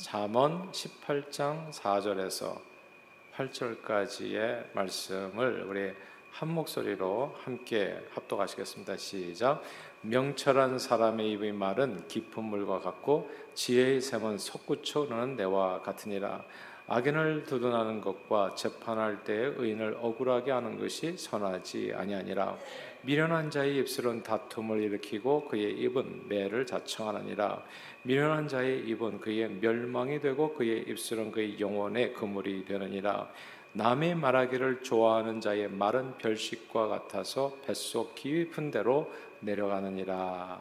잠언 18장 4절에서 8절까지의 말씀을 우리 한 목소리로 함께 합독하시겠습니다. 시작. 명철한 사람의 입의 말은 깊은 물과 같고 지혜의 샘은 솟구쳐오르는 내와 같으니라. 악인을 두둔하는 것과 재판할 때에 의인을 억울하게 하는 것이 선하지 아니하니라. 미련한 자의 입술은 다툼을 일으키고 그의 입은 매를 자청하느니라. 미련한 자의 입은 그의 멸망이 되고 그의 입술은 그의 영혼의 그물이 되느니라. 남의 말하기를 좋아하는 자의 말은 별식과 같아서 뱃속 깊은 데로 내려가느니라.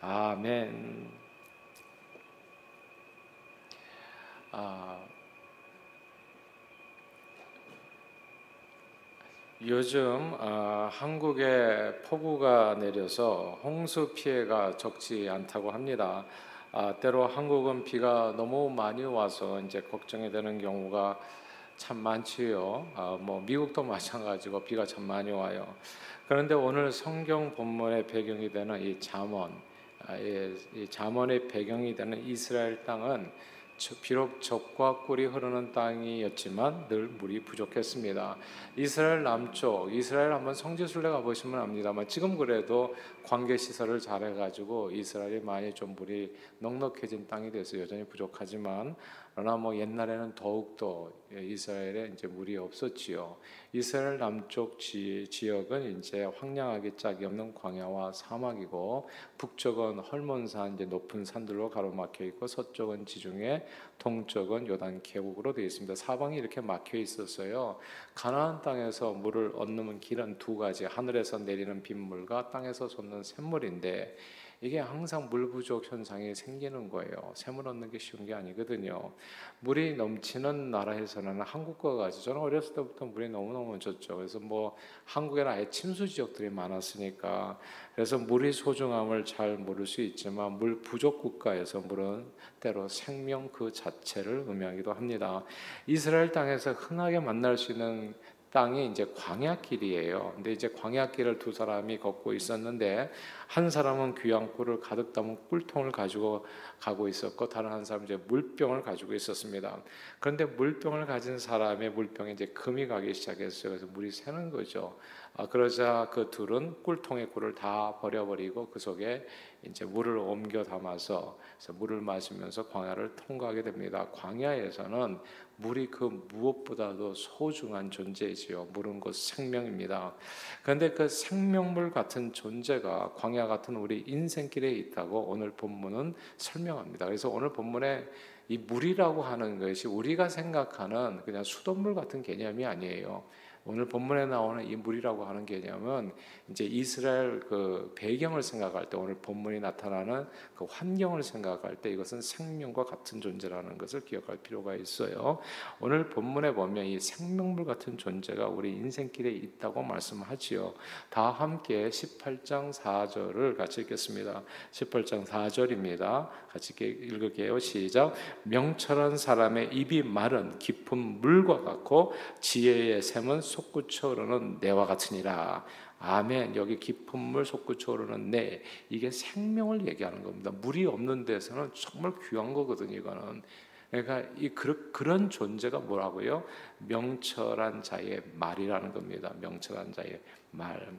아멘. 아, 요즘 아, 한국에 폭우가 내려서 홍수 피해가 적지 않다고 합니다. 아, 때로 한국은 비가 너무 많이 와서 이제 걱정이 되는 경우가 참 많지요. 아, 뭐 미국도 마찬가지고 비가 참 많이 와요. 그런데 오늘 성경 본문의 배경이 되는 이 잠언, 아, 이 잠언의 배경이 되는 이스라엘 땅은 비록 적과 꿀이 흐르는 땅이었지만 늘 물이 부족했습니다. 이스라엘 남쪽, 이스라엘 한번 성지순례 가보시면 압니다만 지금 그래도 관계 시설을 잘해 가지고 이스라엘이 많이 좀 물이 넉넉해진 땅이 돼서 여전히 부족하지만 그러나 뭐 옛날에는 더욱 더 이스라엘에 이제 물이 없었지요. 이스라엘 남쪽 지, 지역은 이제 황량하게 짝이 없는 광야와 사막이고 북쪽은 헐몬산 이제 높은 산들로 가로막혀 있고 서쪽은 지중해, 동쪽은 요단 계곡으로 되어 있습니다. 사방이 이렇게 막혀 있었어요. 가나안 땅에서 물을 얻는 길은 두 가지: 하늘에서 내리는 빗물과 땅에서 솟는 샘물인데 이게 항상 물 부족 현상이 생기는 거예요. 샘을 얻는 게 쉬운 게 아니거든요. 물이 넘치는 나라에서는 한국과 같이 저는 어렸을 때부터 물이 너무너무 넘쳤죠. 그래서 뭐 한국에는 아예 침수 지역들이 많았으니까 그래서 물의 소중함을 잘 모를 수 있지만 물 부족 국가에서 물은 때로 생명 그 자체를 의미하기도 합니다. 이스라엘 땅에서 흔하게 만날 수 있는 땅이 이제 광야길이에요. 근데 이제 광야길을 두 사람이 걷고 있었는데 한 사람은 꿀을 가득 담은 꿀통을 가지고 가고 있었고 다른 한 사람은 이제 물병을 가지고 있었습니다. 그런데 물병을 가진 사람의 물병에 이제 금이 가기 시작했어요. 그래서 물이 새는 거죠. 아, 그러자 그 둘은 꿀통의 꿀을 다 버려버리고 그 속에 이제 물을 옮겨 담아서 물을 마시면서 광야를 통과하게 됩니다. 광야에서는 물이 그 무엇보다도 소중한 존재지요. 물은 곧 생명입니다. 그런데 그 생명물 같은 존재가 광야 같은 우리 인생길에 있다고 오늘 본문은 설명합니다. 그래서 오늘 본문에 이 물이라고 하는 것이 우리가 생각하는 그냥 수돗물 같은 개념이 아니에요. 오늘 본문에 나오는 이 물이라고 하는 개념은 이제 이스라엘 그 배경을 생각할 때 오늘 본문이 나타나는 그 환경을 생각할 때 이것은 생명과 같은 존재라는 것을 기억할 필요가 있어요. 오늘 본문에 보면 이 생명물 같은 존재가 우리 인생길에 있다고 말씀하지요. 다 함께 18장 4절을 같이 읽겠습니다. 18장 4절입니다. 같이 읽을게요. 시작. 명철한 사람의 입이 마른 깊은 물과 같고 지혜의 샘은 솟구쳐 오르는 내와 같으니라. 아멘. 여기 깊은 물 솟구쳐 오르는 내 이게 생명을 얘기하는 겁니다. 물이 없는 데서는 정말 귀한 거거든요. 이거는 그러니까 이 그런 존재가 뭐라고요? 명철한 자의 말이라는 겁니다. 명철한 자의 말,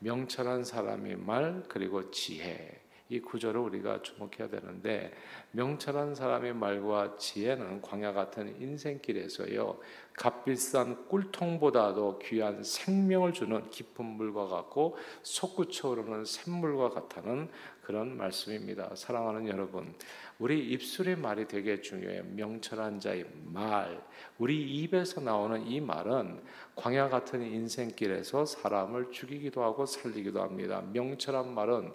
명철한 사람의 말 그리고 지혜. 이 구절을 우리가 주목해야 되는데 명철한 사람의 말과 지혜는 광야 같은 인생길에서요 값비싼 꿀통보다도 귀한 생명을 주는 깊은 물과 같고 솟구쳐 오르는 샘물과 같다는 그런 말씀입니다. 사랑하는 여러분, 우리 입술의 말이 되게 중요해요. 명철한 자의 말, 우리 입에서 나오는 이 말은 광야 같은 인생길에서 사람을 죽이기도 하고 살리기도 합니다. 명철한 말은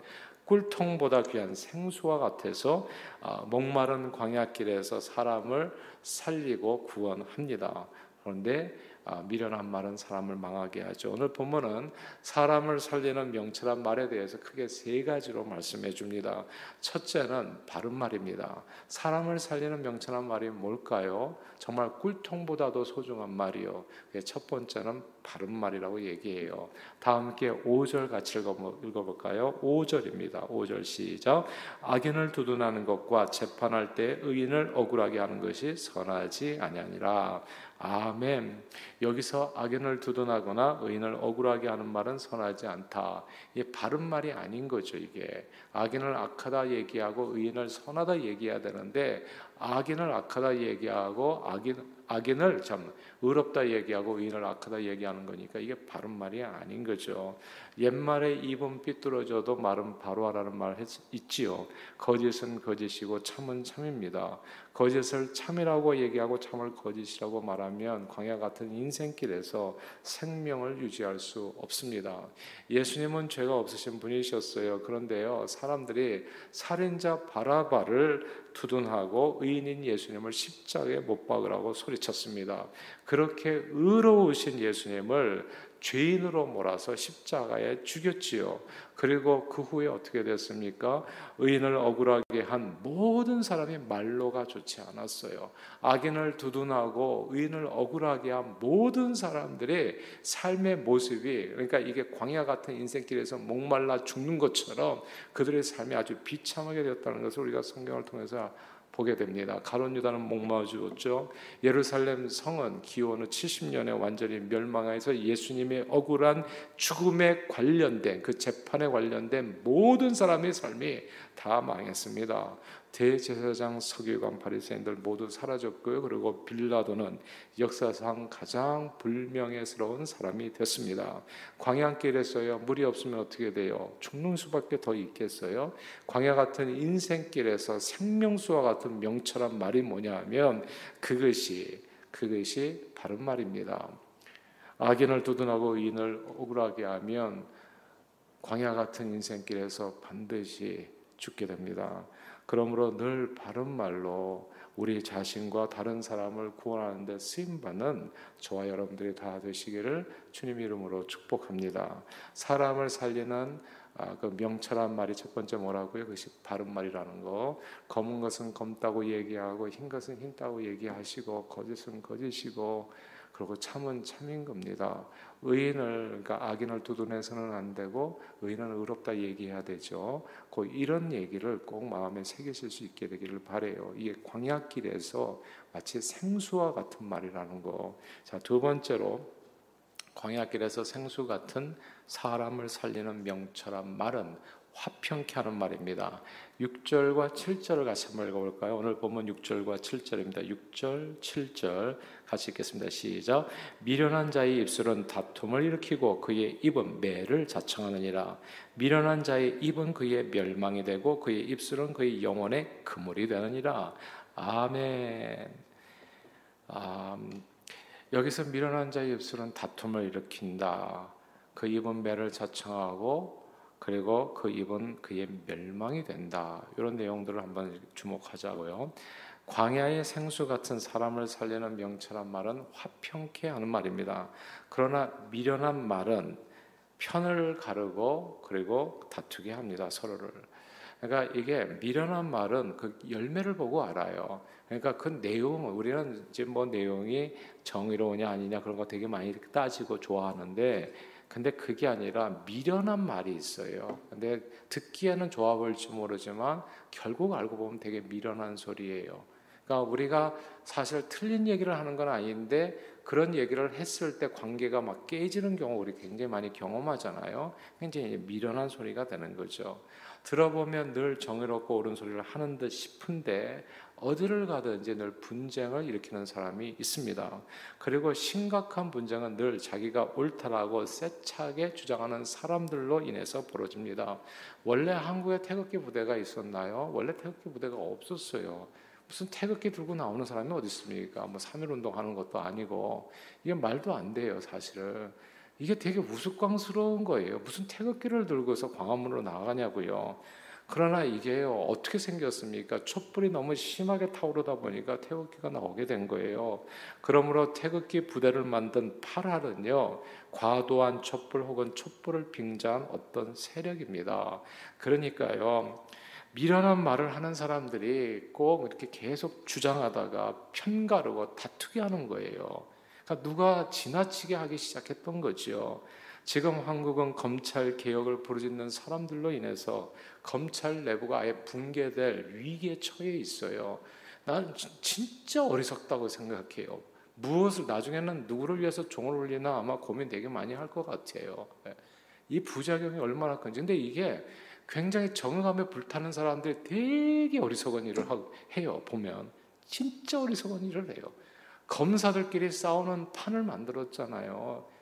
꿀통보다 귀한 생수와 같아서 아, 목마른 광야길에서 사람을 살리고 구원합니다. 그런데 아, 미련한 말은 사람을 망하게 하죠. 오늘 본문은 사람을 살리는 명철한 말에 대해서 크게 세 가지로 말씀해 줍니다. 첫째는 바른 말입니다. 사람을 살리는 명철한 말이 뭘까요? 정말 꿀통보다도 소중한 말이요. 첫 번째는 바른 말이라고 얘기해요. 다 함께 5절 같이 읽어 볼까요? 5절입니다. 5절 시작. 악인을 두둔하는 것과 재판할 때 의인을 억울하게 하는 것이 선하지 아니하니라. 아멘. 여기서 악인을 두둔하거나 의인을 억울하게 하는 말은 선하지 않다. 이게 바른 말이 아닌 거죠, 이게. 악인을 악하다 얘기하고 의인을 선하다 얘기해야 되는데 악인을 악하다 얘기하고 악인 악인을 참 의롭다 얘기하고 의인을 악하다 얘기하는 거니까 이게 바른 말이 아닌 거죠. 옛말에 입은 삐뚤어져도 말은 바로 하라는 말 있지요. 거짓은 거짓이고 참은 참입니다. 거짓을 참이라고 얘기하고 참을 거짓이라고 말하면 광야 같은 인생길에서 생명을 유지할 수 없습니다. 예수님은 죄가 없으신 분이셨어요. 그런데요, 사람들이 살인자 바라바를 두둔하고 의인인 예수님을 십자가에 못 박으라고 소리쳤습니다. 그렇게 의로우신 예수님을 죄인으로 몰아서 십자가에 죽였지요. 그리고 그 후에 어떻게 됐습니까? 의인을 억울하게 한 모든 사람이 말로가 좋지 않았어요. 악인을 두둔하고 의인을 억울하게 한 모든 사람들의 삶의 모습이 그러니까 이게 광야 같은 인생길에서 목말라 죽는 것처럼 그들의 삶이 아주 비참하게 되었다는 것을 우리가 성경을 통해서 보게 됩니다. 가론 유다는 목마워 죽었죠. 예루살렘 성은 기원 후 70년에 완전히 멸망해서 예수님의 억울한 죽음에 관련된 그 재판에 관련된 모든 사람의 삶이 다 망했습니다. 대제사장 서기관 바리새인들 모두 사라졌고요. 그리고 빌라도는 역사상 가장 불명예스러운 사람이 됐습니다. 광야길에서요 물이 없으면 어떻게 돼요? 죽는 수밖에 더 있겠어요? 광야 같은 인생길에서 생명수와 같은 명철한 말이 뭐냐하면 그것이 그것이 바른 말입니다. 악인을 두둔하고 의인을 억울하게 하면 광야 같은 인생길에서 반드시 죽게 됩니다. 그러므로 늘 바른 말로 우리 자신과 다른 사람을 구원하는데 쓰임 받는 저와 여러분들이 다 되시기를 주님 이름으로 축복합니다. 사람을 살리는 아, 그 명철한 말이 첫 번째 뭐라고요? 그것이 바른 말이라는 거. 검은 것은 검다고 얘기하고 흰 것은 흰다고 얘기하시고 거짓은 거짓이고 그리고 참은 참인 겁니다. 의인을 그러니까 악인을 두둔해서는 안 되고 의인은 의롭다 얘기해야 되죠. 그 이런 얘기를 꼭 마음에 새기실 수 있게 되기를 바래요. 이게 광야길에서 마치 생수와 같은 말이라는 거. 자, 두 번째로 광야길에서 생수 같은 사람을 살리는 명철한 말은 화평케 하는 말입니다. 6절과 7절을 같이 한번 읽어볼까요? 오늘 보면 6절과 7절입니다. 6절, 7절 같이 읽겠습니다. 시작. 미련한 자의 입술은 다툼을 일으키고 그의 입은 매를 자청하느니라. 미련한 자의 입은 그의 멸망이 되고 그의 입술은 그의 영혼의 그물이 되느니라. 아멘. 아, 여기서 미련한 자의 입술은 다툼을 일으킨다. 그 입은 매를 자청하고 그리고 그 입은 그의 멸망이 된다. 이런 내용들을 한번 주목하자고요. 광야의 생수 같은 사람을 살리는 명철한 말은 화평케 하는 말입니다. 그러나 미련한 말은 편을 가르고 그리고 다투게 합니다. 서로를. 그러니까 이게 미련한 말은 그 열매를 보고 알아요. 그러니까 그 내용 우리는 이제 뭐 내용이 정의로우냐 아니냐 그런 거 되게 많이 따지고 좋아하는데 근데 그게 아니라 미련한 말이 있어요. 근데 듣기에는 좋아 보일지 모르지만 결국 알고 보면 되게 미련한 소리예요. 그러니까 우리가 사실 틀린 얘기를 하는 건 아닌데 그런 얘기를 했을 때 관계가 막 깨지는 경우 우리 굉장히 많이 경험하잖아요. 굉장히 미련한 소리가 되는 거죠. 들어보면 늘 정의롭고 옳은 소리를 하는 듯 싶은데 어디를 가든지 늘 분쟁을 일으키는 사람이 있습니다. 그리고 심각한 분쟁은 늘 자기가 옳다라고 세차게 주장하는 사람들로 인해서 벌어집니다. 원래 한국에 태극기 부대가 있었나요? 원래 태극기 부대가 없었어요. 무슨 태극기 들고 나오는 사람이 어디 있습니까? 뭐 3.1 운동 하는 것도 아니고 이게 말도 안 돼요, 사실은. 이게 되게 우스꽝스러운 거예요. 무슨 태극기를 들고서 광화문으로 나가냐고요. 그러나 이게 어떻게 생겼습니까? 촛불이 너무 심하게 타오르다 보니까 태극기가 나오게 된 거예요. 그러므로 태극기 부대를 만든 파랄은요, 과도한 촛불 혹은 촛불을 빙자한 어떤 세력입니다. 그러니까요, 미련한 말을 하는 사람들이 꼭 이렇게 계속 주장하다가 편가르고 다투게 하는 거예요. 그러니까 누가 지나치게 하기 시작했던 거죠. 지금 한국은 검찰 개혁을 부르짖는 사람들로 인해서 검찰 내부가 아예 붕괴될 위기에 처해 있어요. 난 진짜 어리석다고 생각해요. 무엇을 나중에는 누구를 위해서 종을 울리나 아마 고민 되게 많이 할 것 같아요. 예. 이 부작용이 얼마나 큰지. 근데 이게 굉장히 정의감에 불타는 사람들이 되게 어리석은 일을 해요. 보면 진짜 어리석은 일을 해요. 검사들끼리 싸우는 판을 만들었잖아요.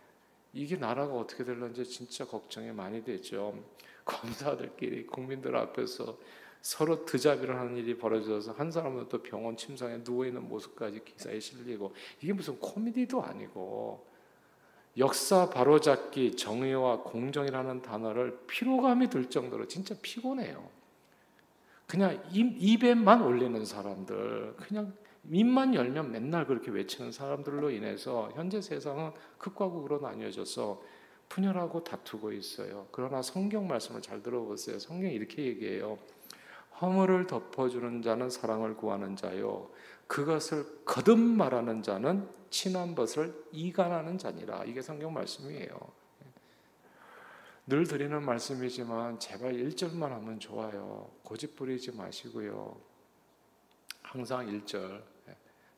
이게 나라가 어떻게 될런지 진짜 걱정이 많이 되죠. 검사들끼리 국민들 앞에서 서로 드자비를 하는 일이 벌어져서 한 사람은 또 병원 침상에 누워 있는 모습까지 기사에 실리고 이게 무슨 코미디도 아니고 역사 바로잡기 정의와 공정이라는 단어를 피로감이 들 정도로 진짜 피곤해요. 그냥 입, 입에만 올리는 사람들, 그냥 입만 열면 맨날 그렇게 외치는 사람들로 인해서 현재 세상은 극과 극으로 나뉘어져서 분열하고 다투고 있어요. 그러나 성경 말씀을 잘 들어보세요. 성경이 이렇게 얘기해요. 허물을 덮어주는 자는 사랑을 구하는 자요. 그것을 거듭 말하는 자는 친한 것을 이간하는 자니라. 이게 성경 말씀이에요. 늘 드리는 말씀이지만 제발 1절만 하면 좋아요. 고집 부리지 마시고요. 항상 1절.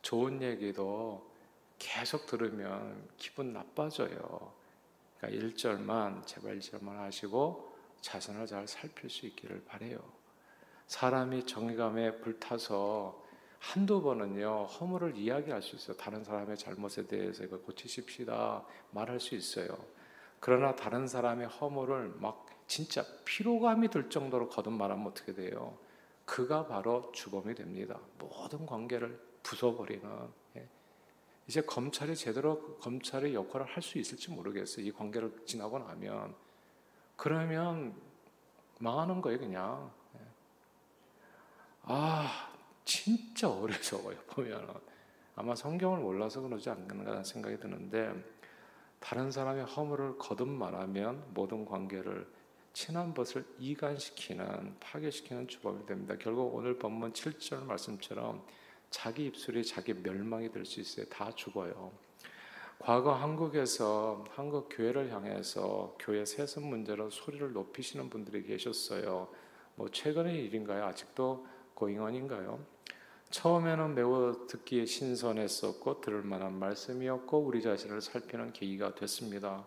좋은 얘기도 계속 들으면 기분 나빠져요. 그러니까 1절만 제발 1절만 하시고 자신을 잘 살필 수 있기를 바래요. 사람이 정의감에 불타서 한두 번은요 허물을 이야기할 수 있어요. 다른 사람의 잘못에 대해서 이거 고치십시다 말할 수 있어요. 그러나 다른 사람의 허물을 막 진짜 피로감이 들 정도로 거듭 말하면 어떻게 돼요? 그가 바로 주범이 됩니다. 모든 관계를 부숴버리는 예. 이제 검찰이 제대로 그 검찰의 역할을 할 수 있을지 모르겠어요. 이 관계를 지나고 나면 그러면 망하는 거예요, 그냥. 예. 아, 진짜 어려서워요. 보면은 아마 성경을 몰라서 그러지 않는가 생각이 드는데 다른 사람의 허물을 거듭 말하면 모든 관계를 친한 것을 이간시키는 파괴시키는 주범이 됩니다. 결국 오늘 본문 7절 말씀처럼 자기 입술이 자기 멸망이 될 수 있어요. 다 죽어요. 과거 한국에서 한국 교회를 향해서 교회 세습 문제로 소리를 높이시는 분들이 계셨어요. 뭐 최근의 일인가요? 아직도 고잉원인가요? 처음에는 매우 듣기에 신선했었고 들을 만한 말씀이었고 우리 자신을 살피는 계기가 됐습니다.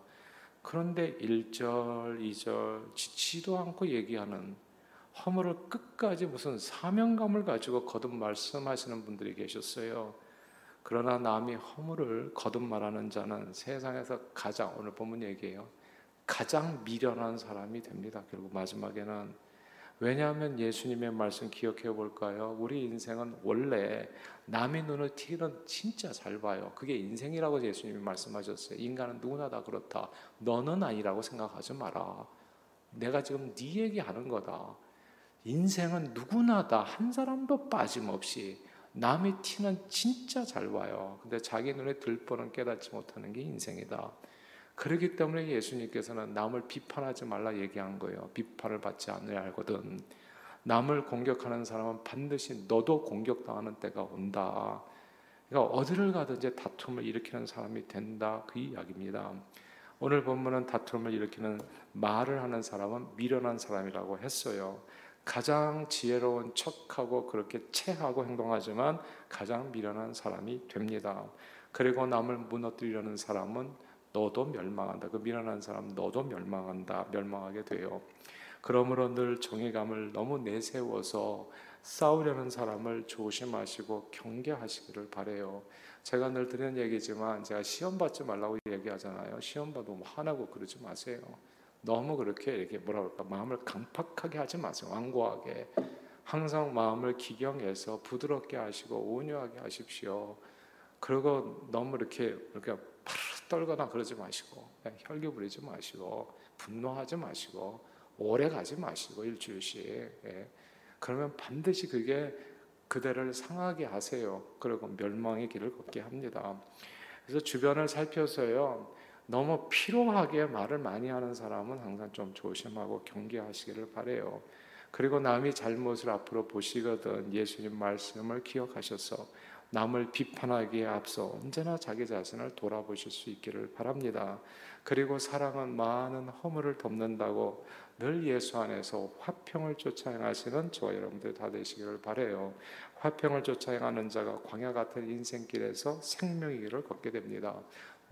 그런데 1절, 2절 지치도 않고 얘기하는 허물을 끝까지 무슨 사명감을 가지고 거듭 말씀하시는 분들이 계셨어요. 그러나 남이 허물을 거듭 말하는 자는 세상에서 가장 오늘 본문 얘기예요. 가장 미련한 사람이 됩니다. 결국 마지막에는 왜냐하면 예수님의 말씀 기억해 볼까요? 우리 인생은 원래 남의 눈을 튀는 진짜 잘 봐요. 그게 인생이라고 예수님이 말씀하셨어요. 인간은 누구나 다 그렇다. 너는 아니라고 생각하지 마라. 내가 지금 네 얘기하는 거다. 인생은 누구나 다 한 사람도 빠짐없이 남의 티는 진짜 잘 봐요. 근데 자기 눈에 들 뻔은 깨닫지 못하는 게 인생이다. 그렇기 때문에 예수님께서는 남을 비판하지 말라 얘기한 거예요. 비판을 받지 않으려 알거든. 남을 공격하는 사람은 반드시 너도 공격당하는 때가 온다. 그러니까 어디를 가든지 다툼을 일으키는 사람이 된다. 그 이야기입니다. 오늘 본문은 다툼을 일으키는 말을 하는 사람은 미련한 사람이라고 했어요. 가장 지혜로운 척하고 그렇게 체하고 행동하지만 가장 미련한 사람이 됩니다. 그리고 남을 무너뜨리려는 사람은 너도 멸망한다. 그 미련한 사람 너도 멸망한다. 멸망하게 돼요. 그러므로 늘 정의감을 너무 내세워서 싸우려는 사람을 조심하시고 경계하시기를 바래요. 제가 늘 드리는 얘기지만 제가 시험 받지 말라고 얘기하잖아요. 시험 뭐 화나고 그러지 마세요. 너무 그렇게 이렇게 뭐라 그럴까 마음을 강팍하게 하지 마세요. 완고하게 항상 마음을 기경해서 부드럽게 하시고 온유하게 하십시오. 그리고 너무 이렇게 이렇게 떨거나 그러지 마시고 혈기 부리지 마시고 분노하지 마시고 오래 가지 마시고 일주일씩. 예. 그러면 반드시 그게 그대를 상하게 하세요. 그리고 멸망의 길을 걷게 합니다. 그래서 주변을 살펴서요. 너무 피로하게 말을 많이 하는 사람은 항상 좀 조심하고 경계하시기를 바래요. 그리고 남이 잘못을 앞으로 보시거든 예수님 말씀을 기억하셔서 남을 비판하기에 앞서 언제나 자기 자신을 돌아보실 수 있기를 바랍니다. 그리고 사랑은 많은 허물을 덮는다고 늘 예수 안에서 화평을 쫓아 행하시는 저와 여러분들 다 되시기를 바래요. 화평을 쫓아 행하는 자가 광야 같은 인생길에서 생명의 길을 걷게 됩니다.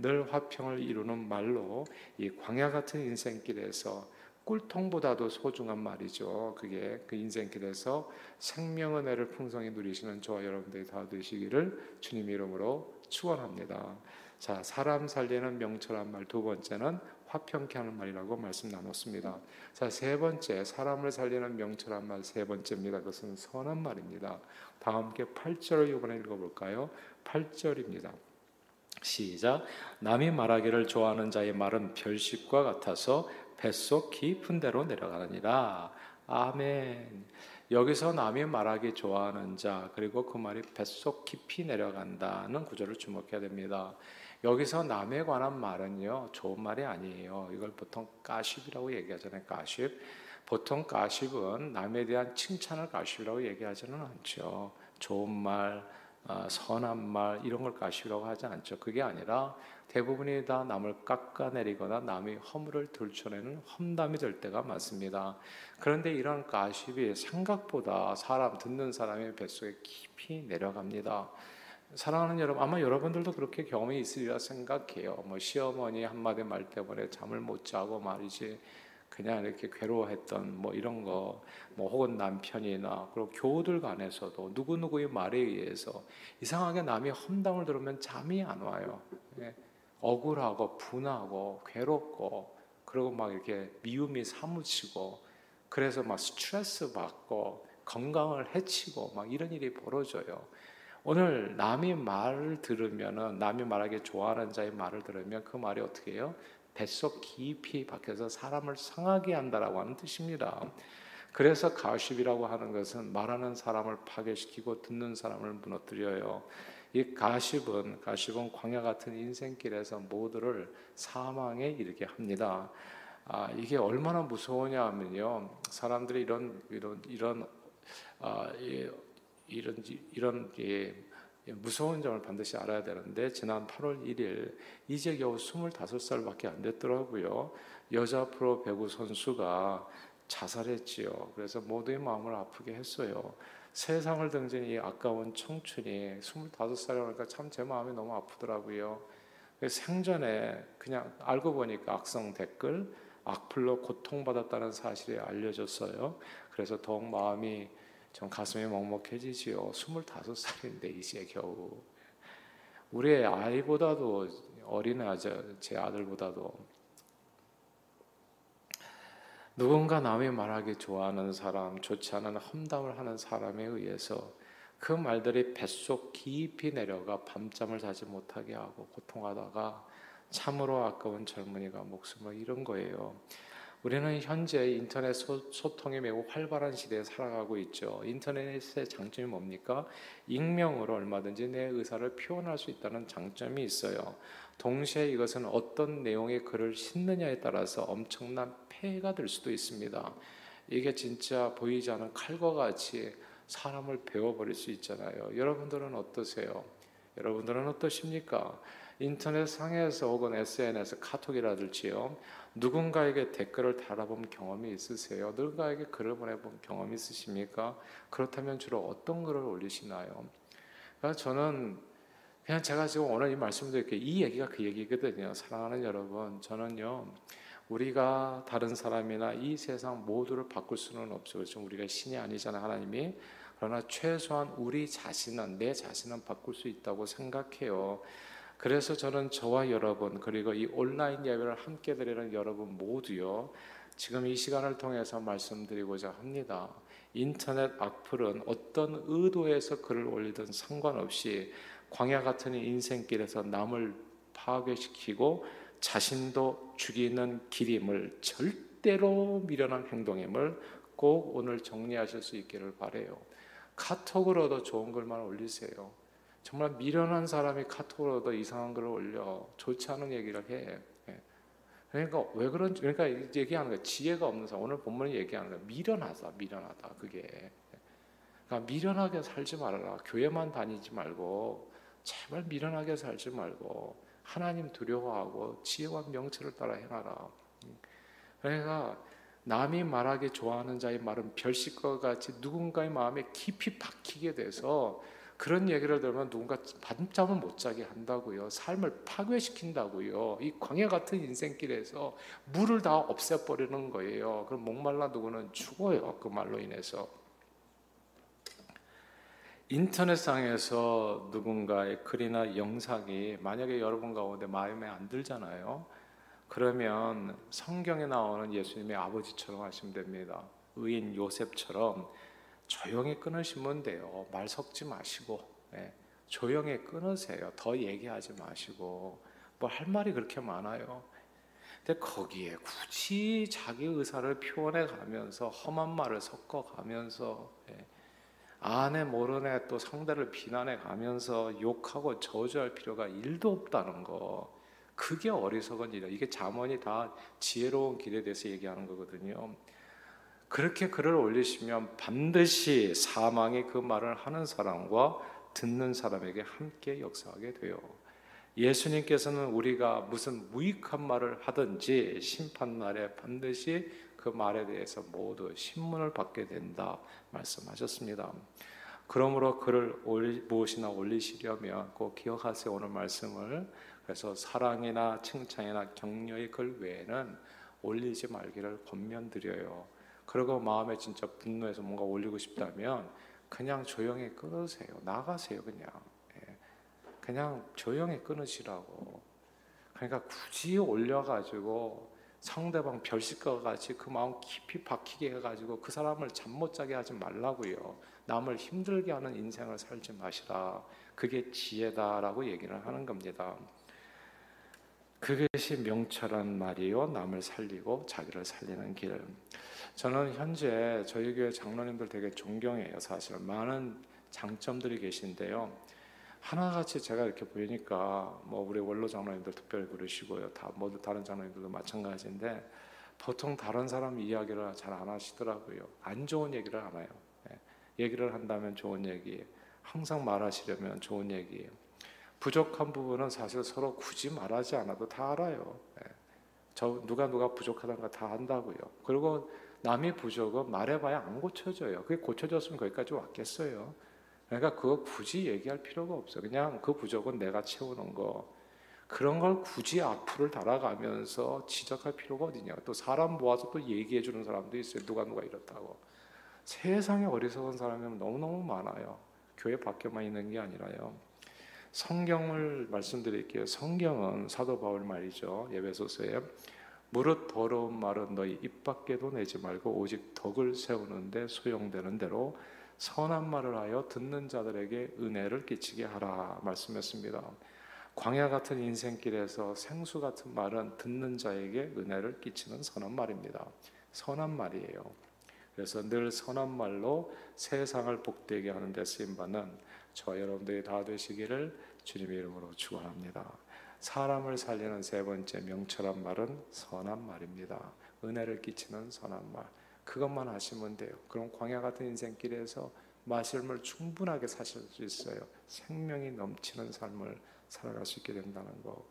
늘 화평을 이루는 말로 이 광야 같은 인생길에서 꿀통보다도 소중한 말이죠. 그게 그 인생길에서 생명 은혜를 풍성히 누리시는 저와 여러분들이 다 되시기를 주님 이름으로 축원합니다. 자, 사람 살리는 명철한 말 두 번째는 화평케 하는 말이라고 말씀 나눴습니다. 자, 세 번째 사람을 살리는 명철한 말 세 번째입니다. 그것은 선한 말입니다. 다 함께 8절을 이번에 읽어 볼까요? 8절입니다. 시작. 남이 말하기를 좋아하는 자의 말은 별식과 같아서 뱃속 깊은 데로 내려가느니라. 아멘. 여기서 남이 말하기 좋아하는 자 그리고 그 말이 뱃속 깊이 내려간다는 구절을 주목해야 됩니다. 여기서 남에 관한 말은요 좋은 말이 아니에요. 이걸 보통 가십이라고 얘기하잖아요. 가십. 보통 가십은 남에 대한 칭찬을 가십이라고 얘기하지는 않죠. 좋은 말, 어, 선한 말 이런 걸 가십이라고 하지 않죠. 그게 아니라 대부분이 다 남을 깎아내리거나 남의 허물을 들춰내는 험담이 될 때가 많습니다. 그런데 이런 가십이 생각보다 사람 듣는 사람의 뱃속에 깊이 내려갑니다. 사랑하는 여러분, 아마 여러분들도 그렇게 경험이 있으리라 생각해요. 뭐 시어머니 한마디 말 때문에 잠을 못 자고 말이지. 그냥 이렇게 괴로워했던 뭐 이런 거, 뭐 혹은 남편이나 그리고 교우들 간에서도 누구 누구의 말에 의해서 이상하게 남이 험담을 들으면 잠이 안 와요. 예. 억울하고 분하고 괴롭고 그리고 막 이렇게 미움이 사무치고 그래서 막 스트레스 받고 건강을 해치고 막 이런 일이 벌어져요. 오늘 남이 말을 들으면은 남이 말하기 좋아하는 자의 말을 들으면 그 말이 어떻게 해요? 뱃속 깊이 박혀서 사람을 상하게 한다라고 하는 뜻입니다. 그래서 가십이라고 하는 것은 말하는 사람을 파괴시키고 듣는 사람을 무너뜨려요. 이 가십은 가십은 광야 같은 인생길에서 모두를 사망에 이르게 합니다. 아, 이게 얼마나 무서우냐면요. 사람들이 이런 이런 이런 아, 이, 이런 이런 예, 무서운 점을 반드시 알아야 되는데 지난 8월 1일 이제 겨우 25살밖에 안 됐더라고요. 여자 프로 배구 선수가 자살했지요. 그래서 모두의 마음을 아프게 했어요. 세상을 등진 이 아까운 청춘이 25살이니까 참 제 마음이 너무 아프더라고요. 생전에 그냥 알고 보니까 악성 댓글, 악플로 고통받았다는 사실이 알려졌어요. 그래서 더욱 마음이 좀 가슴이 먹먹해지지요. 25살인데 이제 겨우. 우리 아이보다도 어린 아저 제 아들보다도 누군가 남이 말하기 좋아하는 사람, 좋지 않은 험담을 하는 사람에 의해서 그 말들이 뱃속 깊이 내려가 밤잠을 자지 못하게 하고 고통하다가 참으로 아까운 젊은이가 목숨을 잃은 거예요. 우리는 현재 인터넷 소, 통이 매우 활발한 시대에 살아가고 있죠. 인터넷의 장점이 뭡니까? 익명으로 얼마든지 내 의사를 표현할 수 있다는 장점이 있어요. 동시에 이것은 어떤 내용의 글을 싣느냐에 따라서 엄청난 폐해가 될 수도 있습니다. 이게 진짜 보이지 않는 칼과 같이 사람을 베어버릴 수 있잖아요. 여러분들은 어떠세요? 여러분들은 어떠십니까? 인터넷 상에서 혹은 SNS, 카톡이라든지요. 누군가에게 댓글을 달아본 경험이 있으세요? 누군가에게 글을 보내본 경험이 있으십니까? 그렇다면 주로 어떤 글을 올리시나요? 그러니까 저는 그냥 제가 지금 오늘 이 말씀도 이렇게 이 얘기가 그 얘기거든요. 사랑하는 여러분, 저는요. 우리가 다른 사람이나 이 세상 모두를 바꿀 수는 없죠. 그렇죠? 우리가 신이 아니잖아요, 하나님이. 그러나 최소한 우리 자신은 내 자신은 바꿀 수 있다고 생각해요. 그래서 저는 저와 여러분 그리고 이 온라인 예배를 함께 드리는 여러분 모두요. 지금 이 시간을 통해서 말씀드리고자 합니다. 인터넷 악플은 어떤 의도에서 글을 올리든 상관없이 광야 같은 인생길에서 남을 파괴시키고 자신도 죽이는 길임을 절대 때로 미련한 행동임을 꼭 오늘 정리하실 수 있기를 바래요. 카톡으로도 좋은 글만 올리세요. 정말 미련한 사람이 카톡으로도 이상한 글을 올려 좋지 않은 얘기를 해. 예. 그러니까 왜 그런지 그러니까 얘기하는 거야. 지혜가 없는 사람 오늘 본문이 얘기하는 거야. 미련하다, 미련하다 그게. 그러니까 미련하게 살지 말아라. 교회만 다니지 말고 제발 미련하게 살지 말고 하나님 두려워하고 지혜와 명철을 따라 행하라. 그러니까 남이 말하기 좋아하는 자의 말은 별식과 같이 누군가의 마음에 깊이 박히게 돼서 그런 얘기를 들으면 누군가 밤잠을 못 자게 한다고요. 삶을 파괴시킨다고요. 이 광야 같은 인생길에서 물을 다 없애버리는 거예요. 그럼 목말라 누구는 죽어요. 그 말로 인해서. 인터넷상에서 누군가의 글이나 영상이 만약에 여러분 가운데 마음에 안 들잖아요. 그러면 성경에 나오는 예수님의 아버지처럼 하시면 됩니다. 의인 요셉처럼 조용히 끊으시면 돼요. 말 섞지 마시고 네. 조용히 끊으세요. 더 얘기하지 마시고 뭐 할 말이 그렇게 많아요. 근데 거기에 굳이 자기 의사를 표현해 가면서 험한 말을 섞어 가면서 네. 아내 모르네 또 상대를 비난해 가면서 욕하고 저주할 필요가 일도 없다는 거. 그게 어리석은 일이야. 이게 자문이 다 지혜로운 길에 대해서 얘기하는 거거든요. 그렇게 글을 올리시면 반드시 사망이 그 말을 하는 사람과 듣는 사람에게 함께 역사하게 돼요. 예수님께서는 우리가 무슨 무익한 말을 하든지 심판 날에 반드시 그 말에 대해서 모두 신문을 받게 된다 말씀하셨습니다. 그러므로 글을 올리, 무엇이나 올리시려면 꼭 기억하세요 오늘 말씀을 그래서 사랑이나 칭찬이나 격려의 글 외에는 올리지 말기를 권면드려요. 그리고 마음에 진짜 분노해서 뭔가 올리고 싶다면 그냥 조용히 끊으세요. 나가세요 그냥. 예. 그냥 조용히 끊으시라고. 그러니까 굳이 올려가지고 상대방 별식과 같이 그 마음 깊이 박히게 해가지고 그 사람을 잠 못 자게 하지 말라고요. 남을 힘들게 하는 인생을 살지 마시라. 그게 지혜다라고 얘기를 하는 겁니다. 그것이 명철한 말이요 남을 살리고 자기를 살리는 길. 저는 현재 저희 교회 장로님들 되게 존경해요. 사실 많은 장점들이 계신데요. 하나같이 제가 이렇게 보니까 뭐 우리 원로 장로님들 특별히 그러시고요. 다 모두 다른 장로님들도 마찬가지인데 보통 다른 사람 이야기를 잘 안 하시더라고요. 안 좋은 얘기를 안 해요. 예. 얘기를 한다면 좋은 얘기, 항상 말하시려면 좋은 얘기. 부족한 부분은 사실 서로 굳이 말하지 않아도 다 알아요. 예. 저 누가 누가 부족하다는 거 다 안다고요. 그리고 남의 부족은 말해봐야 안 고쳐져요. 그게 고쳐졌으면 거기까지 왔겠어요. 그러니까 그거 굳이 얘기할 필요가 없어. 그냥 그 부족은 내가 채우는 거. 그런 걸 굳이 앞을 달아가면서 지적할 필요가 어디냐. 또 사람 모아서 또 얘기해 주는 사람도 있어요. 누가 누가 이렇다고. 세상에 어리석은 사람이 너무너무 많아요. 교회 밖에만 있는 게 아니라요. 성경을 말씀드릴게요. 성경은 사도 바울 말이죠. 예배소서에 무릇 더러운 말은 너희 입 밖에도 내지 말고 오직 덕을 세우는데 소용되는 대로 선한 말을 하여 듣는 자들에게 은혜를 끼치게 하라 말씀했습니다. 광야 같은 인생길에서 생수 같은 말은 듣는 자에게 은혜를 끼치는 선한 말입니다. 선한 말이에요. 그래서 늘 선한 말로 세상을 복되게 하는 데 쓰임 받는 저 여러분들이 다 되시기를 주님의 이름으로 축원합니다. 사람을 살리는 세 번째 명철한 말은 선한 말입니다. 은혜를 끼치는 선한 말. 그것만 하시면 돼요. 그럼 광야 같은 인생길에서 마실 물 충분하게 사실 수 있어요. 생명이 넘치는 삶을 살아갈 수 있게 된다는 거.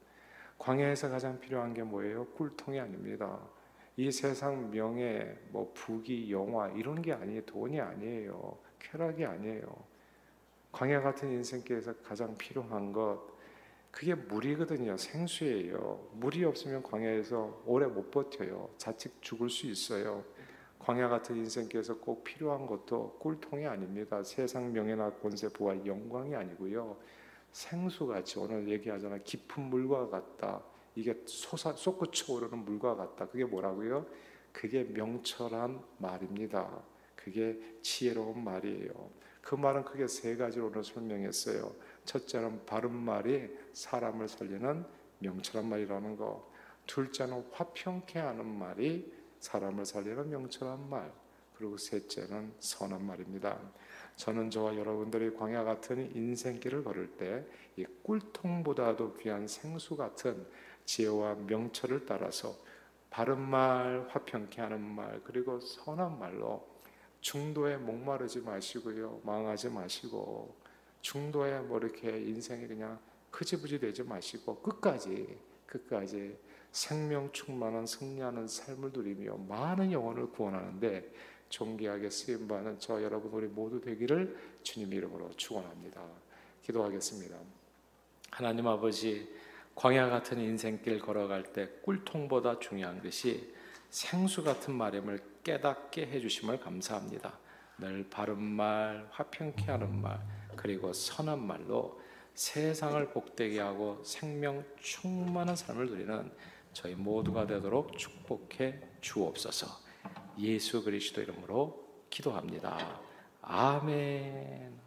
광야에서 가장 필요한 게 뭐예요? 꿀통이 아닙니다. 이 세상 명예, 뭐 부귀, 영화 이런 게 아니에요. 돈이 아니에요. 쾌락이 아니에요. 광야 같은 인생길에서 가장 필요한 것 그게 물이거든요. 생수예요. 물이 없으면 광야에서 오래 못 버텨요. 자칫 죽을 수 있어요. 광야 같은 인생길에서 꼭 필요한 것도 꿀통이 아닙니다. 세상 명예나 권세, 부와 영광이 아니고요. 생수같이 오늘 얘기하잖아. 깊은 물과 같다. 이게 솟아 솟구쳐 오르는 물과 같다. 그게 뭐라고요? 그게 명철한 말입니다. 그게 지혜로운 말이에요. 그 말은 크게 세 가지로 오늘 설명했어요. 첫째는 바른 말이 사람을 살리는 명철한 말이라는 거. 둘째는 화평케 하는 말이 사람을 살리는 명철한 말, 그리고 셋째는 선한 말입니다. 저는 저와 여러분들이 광야 같은 인생길을 걸을 때 이 꿀통보다도 귀한 생수 같은 지혜와 명철을 따라서 바른 말, 화평케 하는 말, 그리고 선한 말로 중도에 목마르지 마시고요. 망하지 마시고 중도에 뭐 이렇게 인생이 그냥 흐지부지 되지 마시고 끝까지 끝까지 생명 충만한 승리하는 삶을 누리며 많은 영혼을 구원하는데 존귀하게 쓰임 받는 저 여러분 우리 모두 되기를 주님 이름으로 축원합니다. 기도하겠습니다. 하나님 아버지 광야 같은 인생길 걸어갈 때 꿀통보다 중요한 것이 생수 같은 말임을 깨닫게 해주심을 감사합니다. 늘 바른 말, 화평케 하는 말, 그리고 선한 말로 세상을 복되게 하고 생명 충만한 삶을 누리는 저희 모두가 되도록 축복해 주옵소서. 예수 그리스도 이름으로 기도합니다. 아멘.